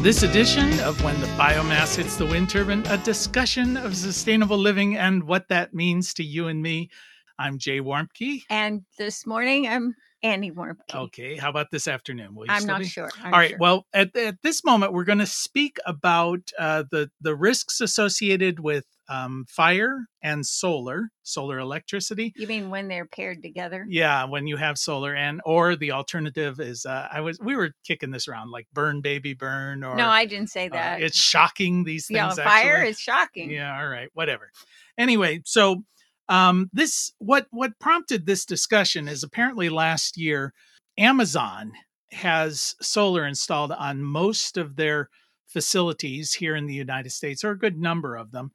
This edition of When the Biomass Hits the Wind Turbine, a discussion of sustainable living and what that means to you and me. I'm Jay Warmke. And this morning I'm Annie Warmke. Okay, how about this afternoon? Will you I'm not be? sure. I'm All right. sure. Well, at, at this moment, we're going to speak about uh, the the risks associated with um, fire and solar, solar electricity. you mean when they're paired together? Yeah, when you have solar, and or the alternative is uh, I was we were kicking this around like burn baby burn or no, I didn't say uh, that. it's shocking these things. yeah, fire actually. is shocking. Yeah, all right, whatever. Anyway, so um, this what what prompted this discussion is apparently last year Amazon has solar installed on most of their facilities here in the United States, or a good number of them.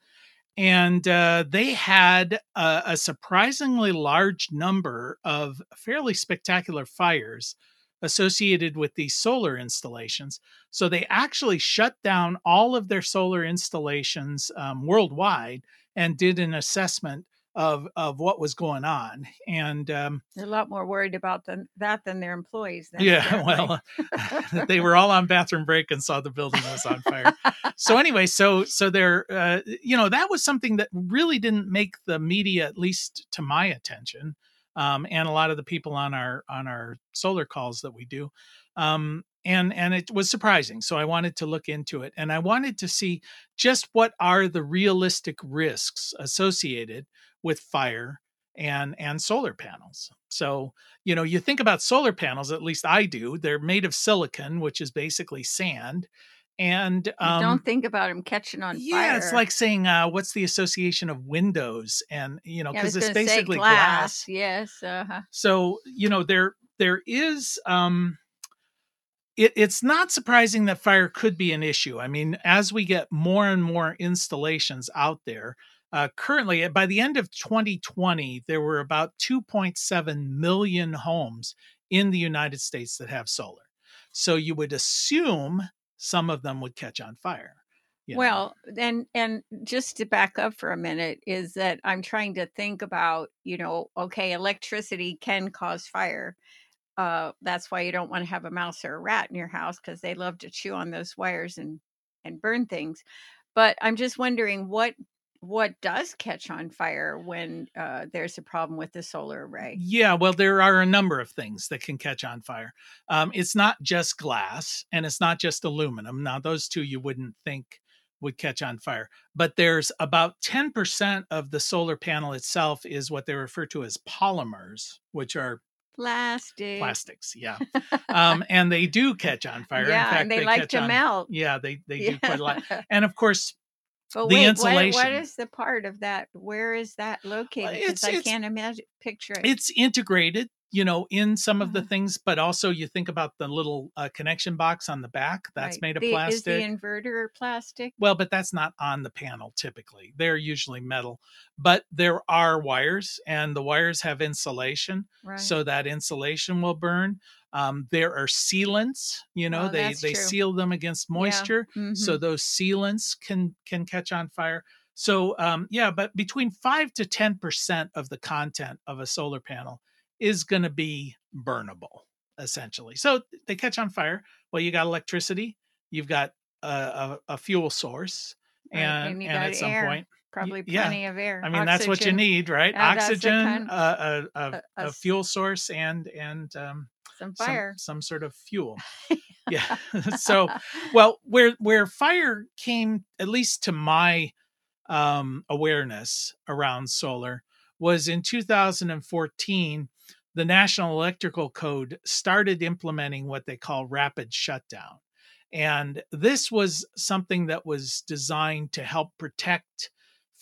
And uh, they had a, a surprisingly large number of fairly spectacular fires associated with these solar installations. So they actually shut down all of their solar installations um, worldwide and did an assessment of of what was going on. And um, They're a lot more worried about than, that than their employees. Then, yeah, well, they were all on bathroom break and saw the building was on fire. so anyway, so so they're uh, you know that was something that really didn't make the media, at least to my attention, um, and a lot of the people on our on our solar calls that we do. Um, and and it was surprising so i wanted to look into it and i wanted to see just what are the realistic risks associated with fire and and solar panels so you know you think about solar panels at least i do they're made of silicon which is basically sand and um don't think about them catching on fire. yeah fire. it's like saying uh what's the association of windows and you know Yeah, because it's basically glass. glass Yes. Uh-huh. so you know there there is um it, it's not surprising that fire could be an issue i mean as we get more and more installations out there uh, currently by the end of 2020 there were about 2.7 million homes in the united states that have solar so you would assume some of them would catch on fire you know. Well, and and just to back up for a minute is that I'm trying to think about, you know, okay, electricity can cause fire. Uh, that's why you don't want to have a mouse or a rat in your house because they love to chew on those wires and and burn things. But I'm just wondering what what does catch on fire when uh, there's a problem with the solar array. Yeah, well, there are a number of things that can catch on fire. Um, it's not just glass and it's not just aluminum. Now, those two you wouldn't think would catch on fire, but there's about 10% of the solar panel itself is what they refer to as polymers, which are Plastic. plastics. Yeah. um, and they do catch on fire. yeah, In fact, and they, like catch to on- melt. Yeah, they, they do quite a lot. And of course, But The wait, what, insulation. what is the part of that? Where is that located? it's- Because I can't imagine picture it. it's integrated you know in some of the Uh-huh. things but also you think about the little uh, connection box on the back that's Right. made of The- plastic Is the inverter plastic? well but that's not on the panel typically they're usually metal but there are wires and the wires have insulation Right. so that insulation will burn um, there are sealants you know Oh, they they true. seal them against moisture so Mhm. those sealants can can catch on fire so um, yeah but between 5 to 10 percent of the content of a solar panel is going to be burnable essentially so they catch on fire well you got electricity you've got a, a, a fuel source Right, and, and and at some air. point probably yeah. plenty of air. i mean that's what you need right Yeah, oxygen kind- uh, a, a, fuel source and and um, Some some, fire. some sort of fuel yeah so well where where fire came at least to my um awareness around solar was in 2014 the national electrical code started implementing what they call rapid shutdown. And this was something that was designed to help protect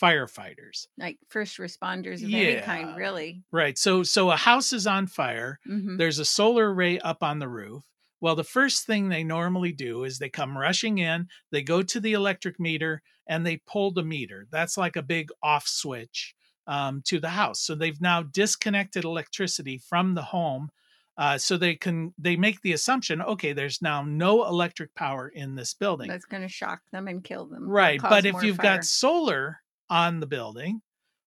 firefighters. Like first responders of any kind, really. right. So so a house is on fire. Hmm there's a solar array up on the roof. Well, the first thing they normally do is they come rushing in, they go to the electric meter, and they pull the meter. That's like a big off switch um, to the house. So they've now disconnected electricity from the home. Uh, so they can they make the assumption, okay, there's now no electric power in this building. That's going to shock them and kill them. Right. But if you've fire. got solar on the building,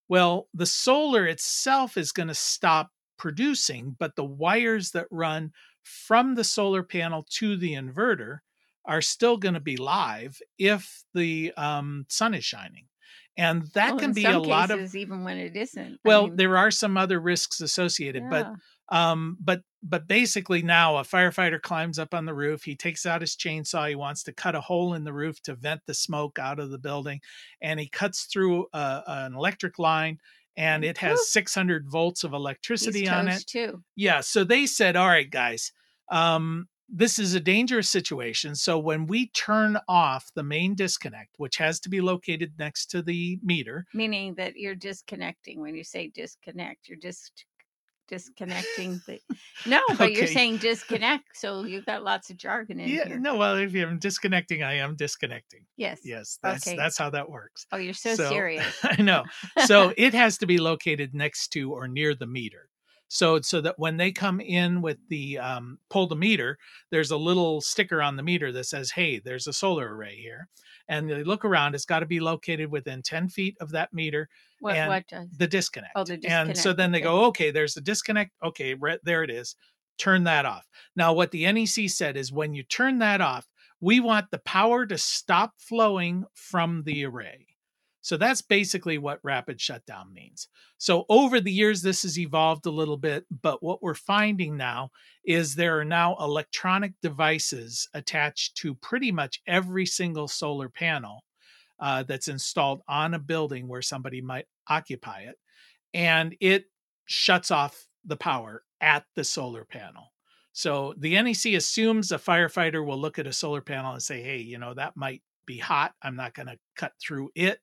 well, the solar itself is going to stop producing, but the wires that run from the solar panel to the inverter are still going to be live if the um, sun is shining. And that well, can be a lot of cases, even when it isn't. I well, mean, there are some other risks associated, but um but but basically now a firefighter climbs up on the roof, he takes out his chainsaw, he wants to cut a hole in the roof to vent the smoke out of the building, and he cuts through a, an electric line and it has Woo. 600 volts of electricity he's on it. too. Yeah. So they said, all right, guys, um, this is a dangerous situation. So when we turn off the main disconnect, which has to be located next to the meter, Meaning that you're disconnecting. When you say disconnect, you're just disconnecting the. No, but you're saying disconnect, so you've got lots of jargon in yeah, here. no, well, if I'm disconnecting, I am disconnecting. Yes. Yes, that's Okay. that's how that works. Oh, you're so, So- serious. I know. So it has to be located next to or near the meter. So so that when they come in with the um, pull the meter, there's a little sticker on the meter that says, "Hey, there's a solar array here," and they look around. It's got to be located within 10 feet of that meter, What? and what does? the disconnect. Oh, the disconnect And so then they okay. go, "Okay, there's the disconnect. Okay, right there it is. Turn that off." Now, what the NEC said is, when you turn that off, we want the power to stop flowing from the array. So that's basically what rapid shutdown means. So over the years, this has evolved a little bit, but what we're finding now is there are now electronic devices attached to pretty much every single solar panel uh, that's installed on a building where somebody might occupy it. And it shuts off the power at the solar panel. So the NEC assumes a firefighter will look at a solar panel and say, hey, you know, that might be hot. I'm not going to cut through it.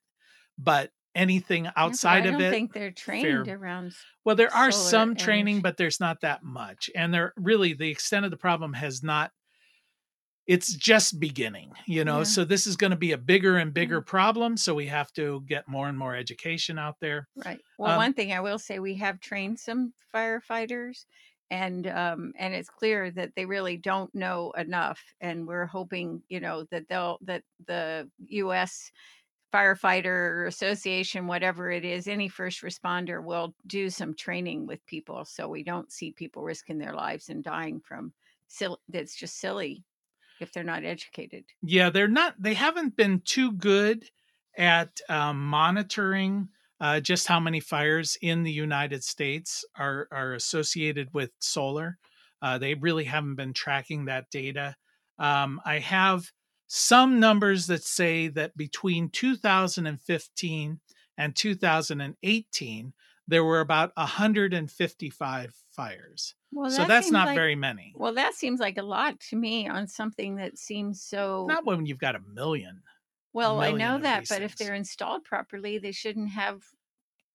But anything Yeah, outside I of don't it, think they're trained fair- around. well, there are some training, but there's not that much. And there really the extent of the problem has not it's just beginning, you know. Yeah. So this is going to be a bigger and bigger problem, so we have to get more and more education out there. Right. Well, Um, one thing I will say, we have trained some firefighters, and um, and it's clear that they really don't know enough. And we're hoping, you know, that they'll that the U.S. firefighter association, whatever it is, any first responder will do some training with people, so we don't see people risking their lives and dying from silly. That's just silly if they're not educated. Yeah, they're not they haven't been too good at um, monitoring uh, just how many fires in the United States are are associated with solar. Uh, they really haven't been tracking that data. Um, I have some numbers that say that between 2015 and 2018, there were about 155 fires. Well, so that's not like- very many. Well, that seems like a lot to me on something that seems so. Not when you've got a million. well, I million know that, but if they're installed properly, they shouldn't have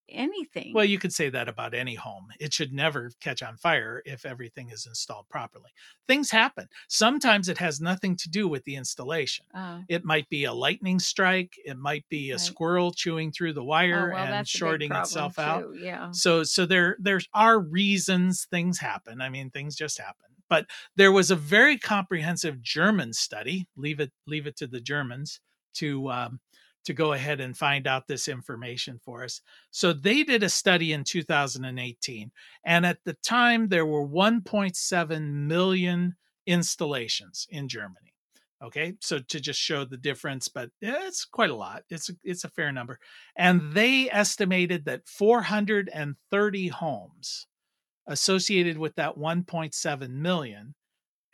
anything. Well, you could say that about any home. It should never catch on fire if everything is installed properly. Things happen. Sometimes it has nothing to do with the installation. Oh, It might be a lightning strike, it might be a Right. squirrel chewing through the oh, wire well, and that's a big shorting itself out. Yeah. So so there there are reasons things happen. I mean, things just happen. But there was a very comprehensive German study. Leave it leave it to the Germans to um, to go ahead and find out this information for us. So they did a study in 2018, and at the time there were 1.7 million installations in Germany. Okay, so to just show the difference, but eh, it's quite a lot. It's a, it's a fair number, and they estimated that 430 homes associated with that 1.7 million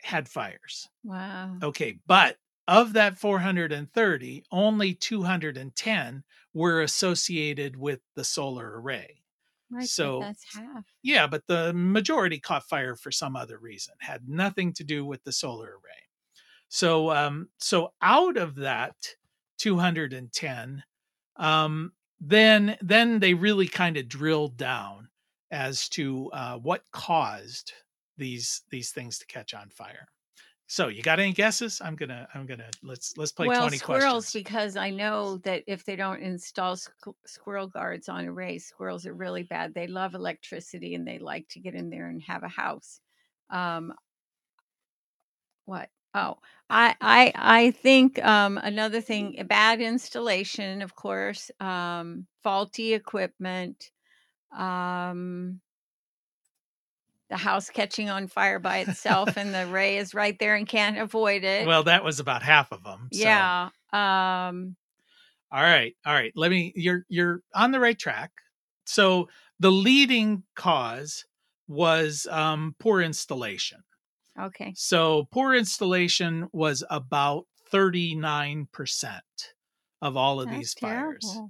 had fires. Wow. Okay, but of that 430, only 210 were associated with the solar array. Right. so- that's half. Yeah, but the majority caught fire for some other reason, had nothing to do with the solar array. So, um, so out of that 210, um, then then they really kind of drilled down as to uh, what caused these these things to catch on fire. So, you got any guesses? I'm gonna I'm gonna let's let's play well, 20 squirrels, questions. because I know that if they don't install squ- squirrel guards on arrays, squirrels are really bad. They love electricity and they like to get in there and have a house. Um, what? Oh, I I I think um, another thing: bad installation, of course, um, faulty equipment. Um, the house catching on fire by itself and the ray is right there and can't avoid it. Well, that was about half of them. So. yeah. Um All right. All right. Let me you're you're on the right track. So the leading cause was um poor installation. okay. So poor installation was about 39% of all of That's these fires.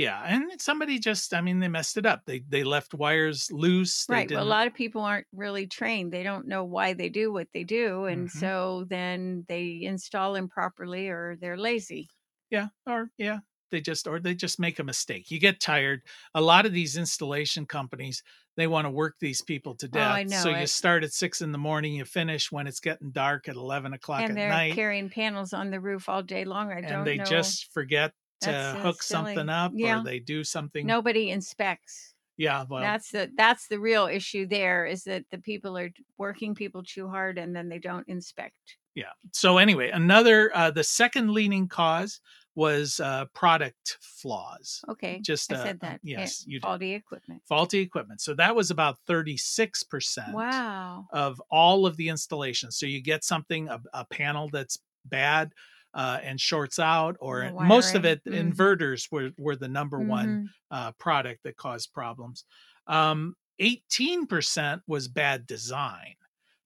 Yeah, and somebody just I mean they messed it up. They they left wires loose. They Right. Well, a lot of people aren't really trained. They don't know why they do what they do. And Mhm. so then they install improperly or they're lazy. Yeah, or yeah, they just or they just make a mistake. You get tired. A lot of these installation companies, they want to work these people to Oh, death. I know so you start at six in the morning, you finish when it's getting dark at eleven o'clock at night. and at they're night, carrying panels on the roof all day long. I and don't And they know. just forget to hook silly. something up, Yeah. or they do something. Nobody inspects. Yeah, well, that's the that's the real issue there is that the people are working people too hard and then they don't inspect. yeah. So anyway, another uh, the second leading cause was uh, product flaws. Okay. Just I uh, said that. Yeah, yes, you did. faulty equipment. faulty equipment. So that was about thirty six percent. Wow. of all of the installations. So you get something, a, a panel that's bad uh, and shorts out, or most of it, Mhm. inverters were, were the number one Mhm. uh, product that caused problems. Um, 18% was bad design.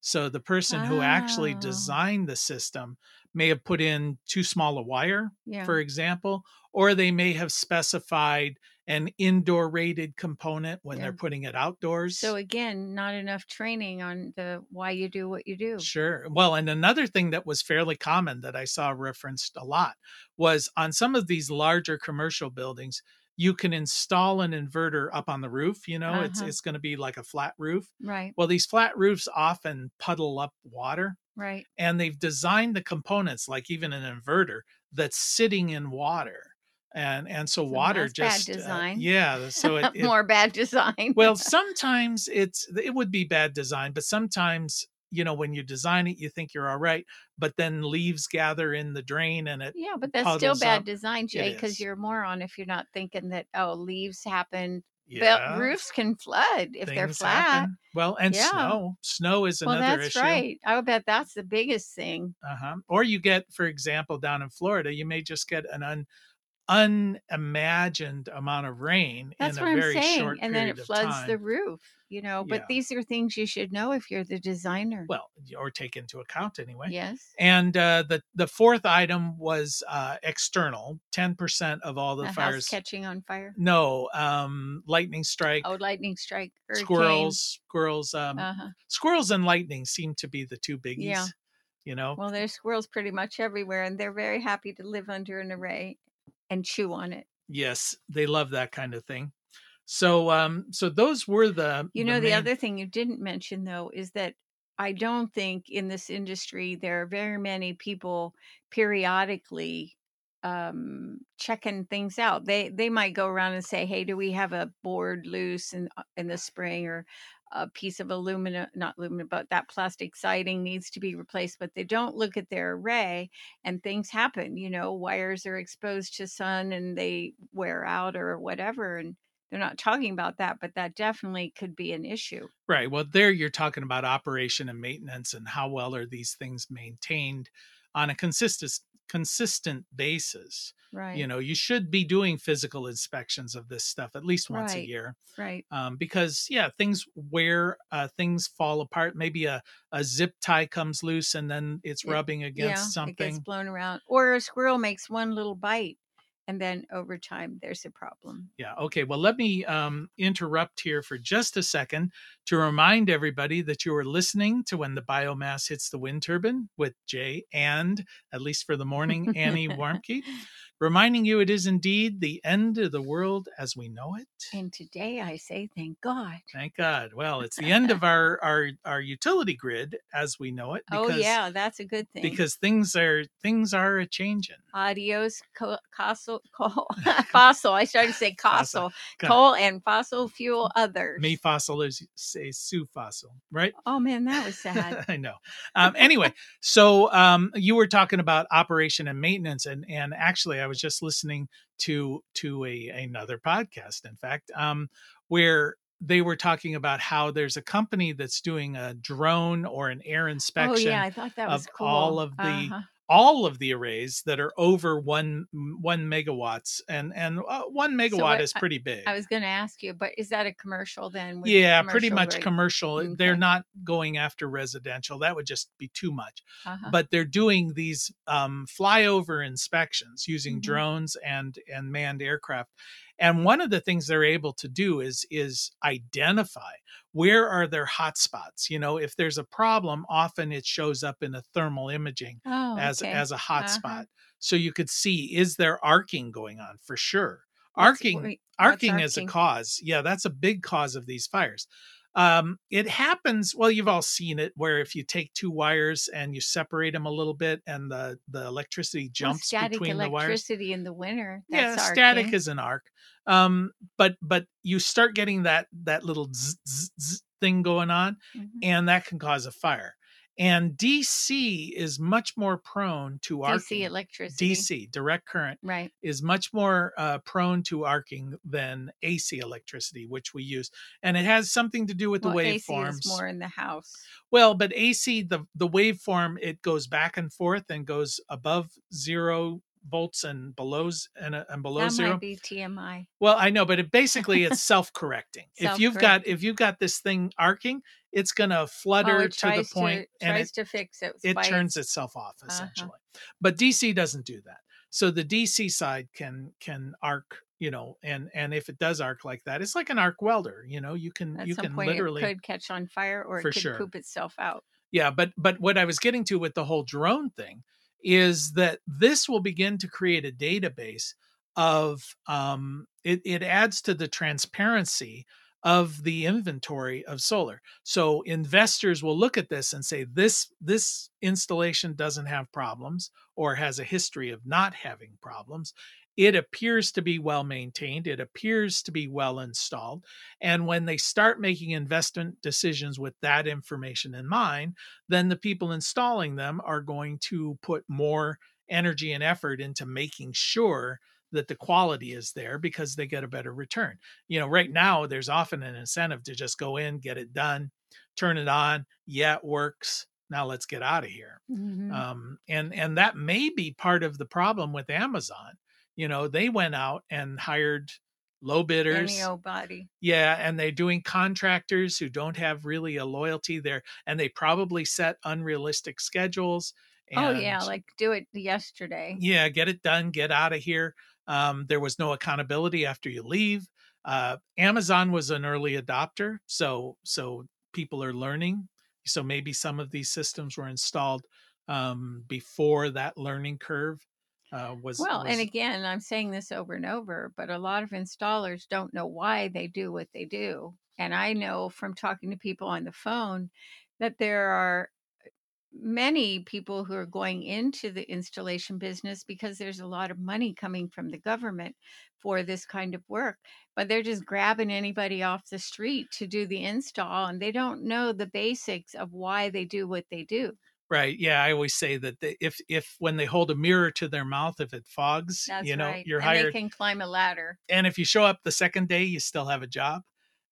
So the person who actually Oh. designed the system may have put in too small a wire, Yeah. for example, or they may have specified an indoor rated component when they're putting it outdoors. So again, not enough training on the why you do what you do. Sure. Well, and another thing that was fairly common that I saw referenced a lot was on some of these larger commercial buildings, you can install an inverter up on the roof. You know, it's Uh-huh. it's going to be like a flat roof. Right. Well, these flat roofs often puddle up water, Right. and they've designed the components, like even an inverter, that's sitting in water, and and so, So water just uh, yeah. So it, it More bad design. well sometimes it's it would be bad design but sometimes you know when you design it you think you're all right but then leaves gather in the drain and it yeah, but that's still bad up. design, Jay, because you're a moron if you're not thinking that oh, leaves happen. Yeah roofs can flood if they're flat. happen. well and Yeah. snow snow is Well, another that's issue right. I would bet that's the biggest thing. uh-huh. or you get for example down in florida you may just get an un unimagined amount of rain That's in what a I'm saying. And then it floods the roof, you know. But Yeah. these are things you should know if you're the designer. well or take into account anyway yes. And uh, the the fourth item was uh, external. Ten percent of all the fires. catching on fire. No, um, lightning strike, Oh, lightning strike. Hurricane. squirrels, squirrels. Um, Uh-huh. squirrels and lightning seem to be the two biggies. Yeah. You know. Well, there's squirrels pretty much everywhere, and they're very happy to live under an array and chew on it. yes, they love that kind of thing. So, um, so those were the. You know, the, main- other thing you didn't mention, though, is that I don't think in this industry there are very many people periodically um checking things out they they might go around and say hey do we have a board loose in uh, in the spring or a piece of aluminum not aluminum but that plastic siding needs to be replaced but they don't look at their array and things happen you know wires are exposed to sun and they wear out or whatever and they're not talking about that but that definitely could be an issue Right. Well, there you're talking about operation and maintenance and how well are these things maintained on a consistent consistent basis. right You know, you should be doing physical inspections of this stuff at least once a year. right um, because yeah things wear uh, things fall apart maybe a, a zip tie comes loose and then it's It- rubbing against yeah, it gets something blown around. Or a squirrel makes one little bite, and then over time, there's a problem. yeah okay well let me um, interrupt here for just a second to remind everybody that you are listening to when the biomass hits the wind turbine with jay and at least for the morning annie warmke reminding you it is indeed the end of the world as we know it And today, I say, thank God. Thank God. Well, it's the end of our our our utility grid as we know it. oh yeah, that's a good thing. because things are things are a changing. Adios, co- fossil, coal, fossil. I started to say Fossil. fossil, coal and fossil fuel others. Me fossil is say Sue fossil, right? Oh man, that was sad. I know. Um, anyway, so um, you were talking about operation and maintenance, and and actually, I was just listening to to a another podcast, in fact, um, where they were talking about how there's a company that's doing a drone or an air inspection Oh yeah, I thought that was of cool. all of the Uh-huh. All of the arrays that are over one one megawatts and and uh, one megawatt what- is pretty big I was going to ask you, but is that a commercial then? with yeah pretty much rate? commercial they're not going after residential that would just be too much Uh-huh. but they're doing these um, flyover inspections using Mhm. drones and and manned aircraft and one of the things they're able to do is is identify where are their hotspots you know if there's a problem often it shows up in a thermal imaging oh, as okay. as a hotspot Uh-huh. so you could see is there arcing going on? For sure. What's- arcing arcing is a cause. Yeah that's a big cause of these fires um, it happens well you've all seen it where if you take two wires and you separate them a little bit and the the electricity Well, jumps static between the wires electricity in the winter. yeah static arcing. is an arc um, but but you start getting that that little zzz, zzz, thing going on Mhm. and that can cause a fire and dc is much more prone to DC arcing electricity. dc direct current Right. is much more uh, prone to arcing than AC electricity, which we use, and it has something to do with the well, AC waveforms. is more in the house. Well, but AC the the waveform it goes back and forth and goes above zero volts and below and, uh, and below that zero. might be TMI. Well, I know, but it basically it's self-correcting. if you've got if you've got this thing arcing, it's gonna flutter oh, to the point to, and tries it to fix it. it by turns itself off Uh-huh. essentially but dc doesn't do that so the dc side can can arc you know and and if it does arc like that it's like an arc welder you know you can At you can point, literally it could catch on fire, or For it could sure. poop itself out. yeah but but what i was getting to with the whole drone thing is that this will begin to create a database of um it, it adds to the transparency of the inventory of solar. So investors will look at this and say this this installation doesn't have problems or has a history of not having problems. It appears to be well maintained. It appears to be well installed. And when they start making investment decisions with that information in mind then the people installing them are going to put more energy and effort into making sure that the quality is there because they get a better return. You know, right now there's often an incentive to just go in, get it done, turn it on. Yeah, it works. Now let's get out of here. Mhm. Um, and and that may be part of the problem with Amazon. You know, they went out and hired low bidders. Any old body. Yeah, and they're doing contractors who don't have really a loyalty there, and they probably set unrealistic schedules. oh yeah, like do it yesterday. yeah, get it done, get out of here. Um, there was no accountability after you leave. Uh, Amazon was an early adopter, so so people are learning. So maybe some of these systems were installed um, before that learning curve uh, was. Well, and again, I'm saying this over and over, but a lot of installers don't know why they do what they do. And I know from talking to people on the phone that there are many people who are going into the installation business because there's a lot of money coming from the government for this kind of work but they're just grabbing anybody off the street to do the install and they don't know the basics of why they do what they do Right. Yeah, I always say that the, if if when they hold a mirror to their mouth, if it fogs, that's you know, right you're and hired. they can climb a ladder and if you show up the second day, you still have a job.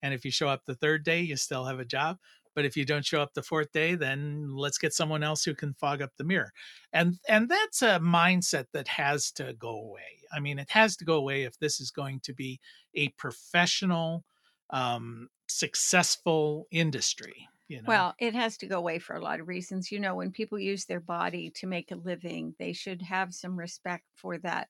And if you show up the third day, you still have a job. But if you don't show up the fourth day, then let's get someone else who can fog up the mirror. And and that's a mindset that has to go away. I mean, it has to go away if this is going to be a professional, um, successful industry. You know? Well, it has to go away for a lot of reasons. You know, when people use their body to make a living, they should have some respect for that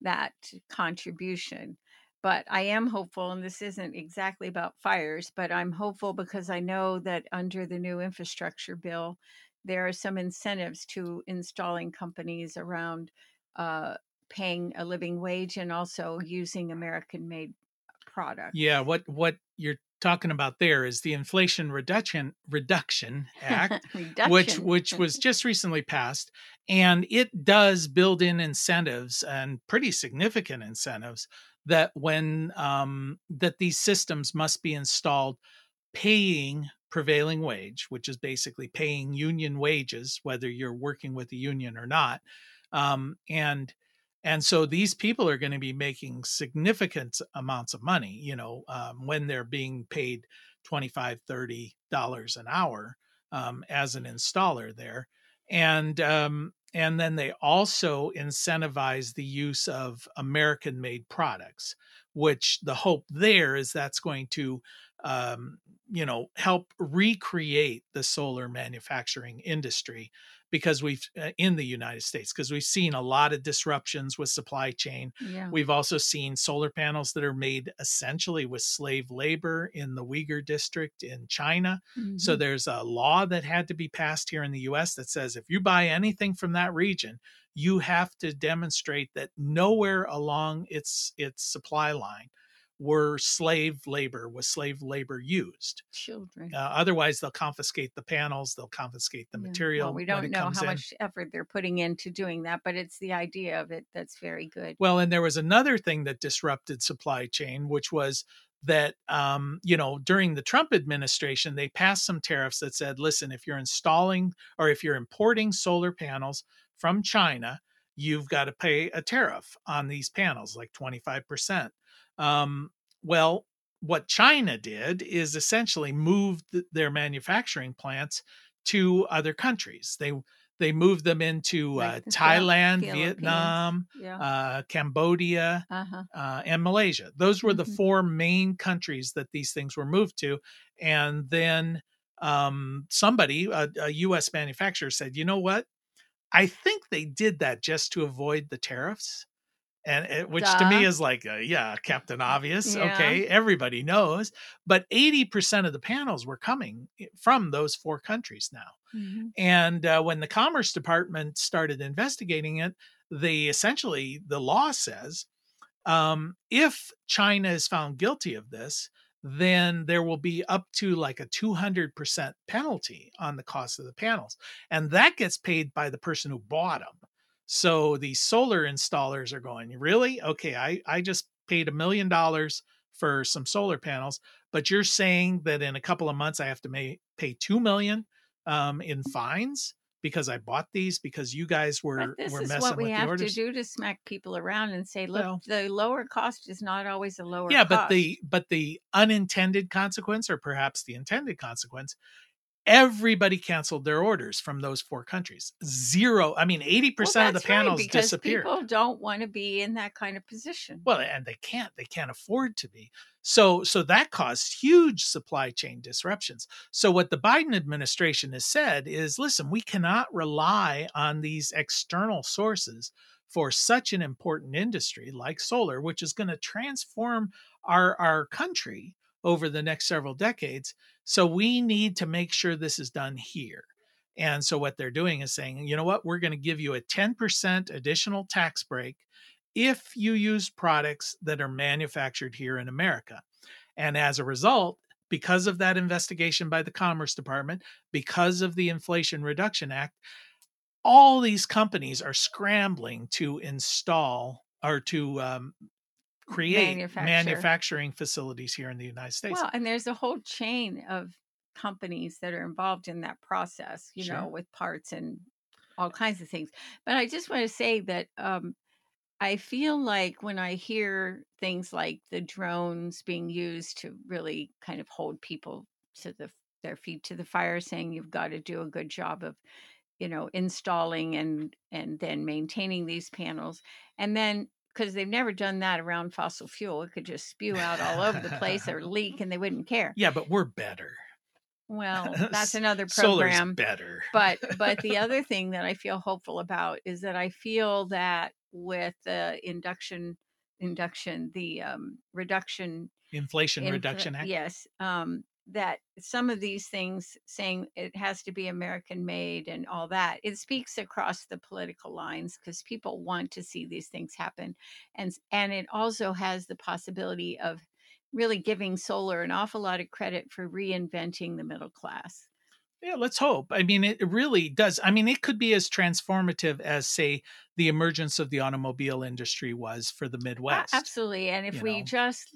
that contribution. But I am hopeful, and this isn't exactly about fires, but I'm hopeful because I know that under the new infrastructure bill, there are some incentives to installing companies around uh, paying a living wage and also using American made products. Yeah, what what you're talking about there is the Inflation Reduction Reduction Act, which which was just recently passed, and it does build in incentives and pretty significant incentives that when um, that these systems must be installed paying prevailing wage, which is basically paying union wages, whether you're working with a union or not, um, and and so these people are going to be making significant amounts of money you know um, when they're being paid 25 30 dollars an hour um, as an installer there. And um, and then they also incentivize the use of american made products which the hope there is that's going to um, you know help recreate the solar manufacturing industry because we've uh, in the United States because we've seen a lot of disruptions with supply chain. Yeah. We've also seen solar panels that are made essentially with slave labor in the Uyghur district in China. Mm-hmm. So there's a law that had to be passed here in the US that says if you buy anything from that region, you have to demonstrate that nowhere along its its supply line were slave labor was slave labor used children uh, otherwise they'll confiscate the panels they'll confiscate the Yeah. material Well, we don't know how in. much effort they're putting into doing that, but it's the idea of it that's very good. well and there was another thing that disrupted supply chain which was that um, you know during the trump administration they passed some tariffs that said listen if you're installing or if you're importing solar panels from china you've got to pay a tariff on these panels like 25% um, well, what China did is essentially moved their manufacturing plants to other countries. They they moved them into Like uh, Thailand, Philippines. Vietnam, Yeah. uh, Cambodia, Uh-huh. uh, and Malaysia. Those were the Mhm. four main countries that these things were moved to. And then um, somebody, a, a U.S. manufacturer, said, "You know what? I think they did that just to avoid the tariffs." And it, which to me is like, uh, yeah, Captain Obvious. Yeah. Okay, everybody knows. But 80% of the panels were coming from those four countries now. Mhm. And uh, when the Commerce Department started investigating it, they essentially, the law says um, if China is found guilty of this, then there will be up to like a 200% penalty on the cost of the panels. And that gets paid by the person who bought them. So the solar installers are going, really? Okay, I, I just paid a million dollars for some solar panels, but you're saying that in a couple of months I have to may, pay two million um, in fines because I bought these because you guys were But this were is messing what we with the have to do to smack people around and say, look, Well- the lower cost is not always a lower yeah cost. but the but the unintended consequence or perhaps the intended consequence everybody canceled their orders from those four countries. Zero i mean 80% Well, of the that's right, panels because disappeared. People don't want to be in that kind of position. well and they can't they can't afford to be. So so that caused huge supply chain disruptions. So what the biden administration has said is listen we cannot rely on these external sources for such an important industry like solar which is going to transform our our country over the next several decades so we need to make sure this is done here and so what they're doing is saying you know what we're going to give you a 10% additional tax break if you use products that are manufactured here in America. And as a result, because of that investigation by the Commerce Department, because of the Inflation Reduction Act, all these companies are scrambling to install or to um, create manufacturing facilities here in the United States. Well, and there's a whole chain of companies that are involved in that process, you Sure. know, with parts and all kinds of things. But I just want to say that um, I feel like when I hear things like the drones being used to really kind of hold people to the their feet to the fire, saying you've got to do a good job of, you know, installing and and then maintaining these panels, and then because they've never done that around fossil fuel, it could just spew out all over the place or leak, and they wouldn't care. yeah, but we're better. Well, that's another Solar's program. better. But but the other thing that I feel hopeful about is that I feel that with the induction induction the um, reduction Inflation in- Reduction Act. yes um, that some of these things saying it has to be American made and all that it speaks across the political lines because people want to see these things happen and and it also has the possibility of really giving solar an awful lot of credit for reinventing the middle class Yeah, let's hope. I mean, it really does. I mean, it could be as transformative as, say, the emergence of the automobile industry was for the Midwest. Absolutely. And if we know. just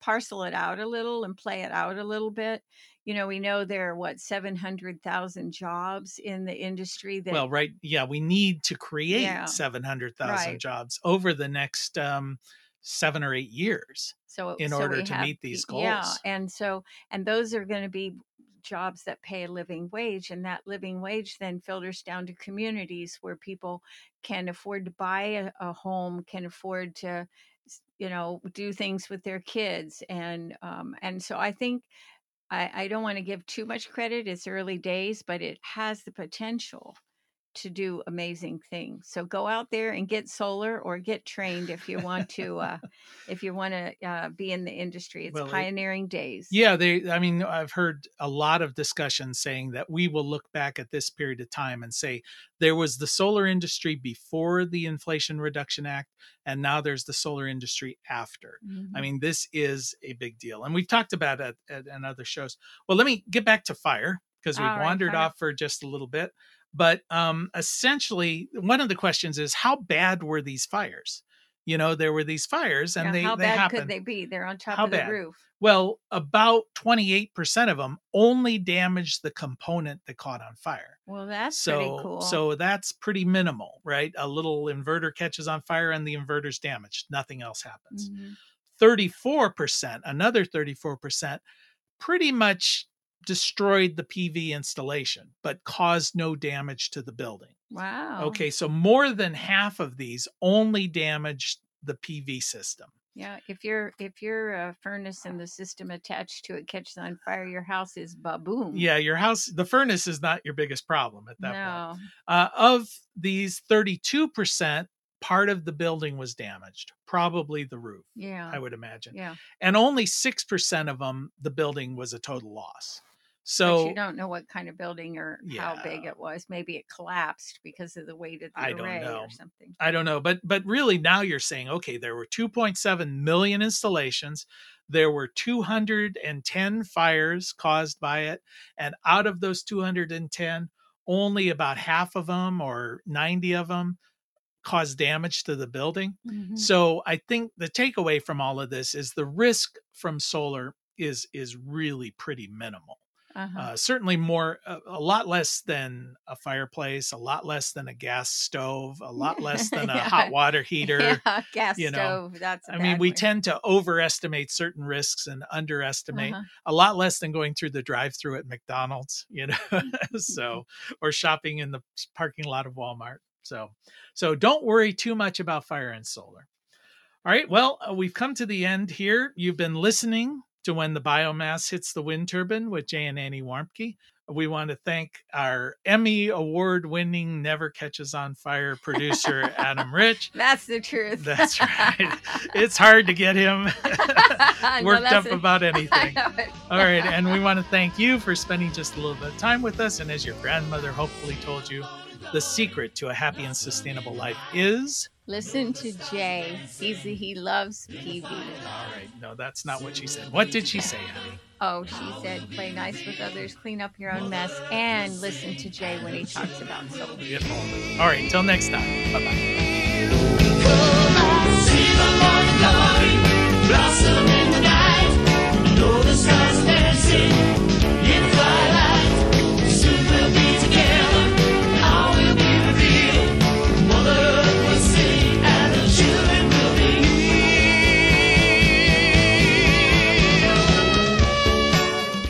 parcel it out a little and play it out a little bit, you know, we know there are what seven hundred thousand jobs in the industry. That well, right, yeah, we need to create Yeah. seven hundred thousand Right. jobs over the next um, seven or eight years. so in so order to have meet these goals. Yeah, and so and those are going to be jobs that pay a living wage, and that living wage then filters down to communities where people can afford to buy a, a home, can afford to, you know, do things with their kids, and um, and so I think. I, I don't want to give too much credit. It's early days, but it has the potential to do amazing things. So go out there and get solar or get trained if you want to uh, if you want to uh, be in the industry. It's Well, it- pioneering days. Yeah, they. I mean, I've heard a lot of discussion saying that we will look back at this period of time and say there was the solar industry before the Inflation Reduction Act, and now there's the solar industry after. Mhm. I mean, this is a big deal, and we've talked about it at, at, other shows. Well, let me get back to fire because we've right, wandered fire. off for just a little bit. But um, essentially, one of the questions is how bad were these fires? You know, there were these fires, and Yeah, they how they bad happened. could they be? They're on top How of the roof. Well, about 28% of them only damaged the component that caught on fire. Well, that's so, pretty cool. so that's pretty minimal, right? A little inverter catches on fire and the inverter's damaged. Nothing else happens. Mhm. 34%, another 34%, pretty much destroyed the PV installation, but caused no damage to the building. wow. Okay, so more than half of these only damaged the PV system. Yeah. If your if your uh, furnace and the system attached to it catches on fire, your house is baboom. Yeah, your house, the furnace is not your biggest problem at that point. No. Uh, of these 32%, part of the building was damaged, probably the roof, Yeah. I would imagine. yeah. And only 6% of them, the building was a total loss. But So you don't know what kind of building or how big it was. Maybe it collapsed because of the weight of the I don't array know. or something. I don't know, but but really now you're saying okay, there were 2.7 million installations. There were 210 fires caused by it, and out of those 210, only about half of them or 90 of them caused damage to the building. Mhm. So I think the takeaway from all of this is the risk from solar is is really pretty minimal. Uh-huh. Uh, certainly more, a, a lot less than a fireplace, a lot less than a gas stove, a lot less than a Yeah. hot water heater. yeah, gas you know, stove. That's. I mean, we tend to overestimate certain risks and underestimate Uh-huh. a lot less than going through the drive-through at McDonald's, you know. so, or shopping in the parking lot of Walmart. So, so don't worry too much about fire and solar. All right. Well, uh, we've come to the end here. You've been listening to When the Biomass Hits the Wind Turbine with Jay and Annie Warmke. We want to thank our Emmy award winning Never Catches on Fire producer, Adam Rich. That's the truth. That's right. It's hard to get him worked that's up about anything. All right. And we want to thank you for spending just a little bit of time with us. And as your grandmother hopefully told you, the secret to a happy and sustainable life is. Listen to Jay. He's he loves PV. All right. No, that's not what she said. What did she say, honey? Oh, she said, play nice with others, clean up your own mess, and listen to Jay when he talks about soul. If only. All right. Till next time. Bye bye.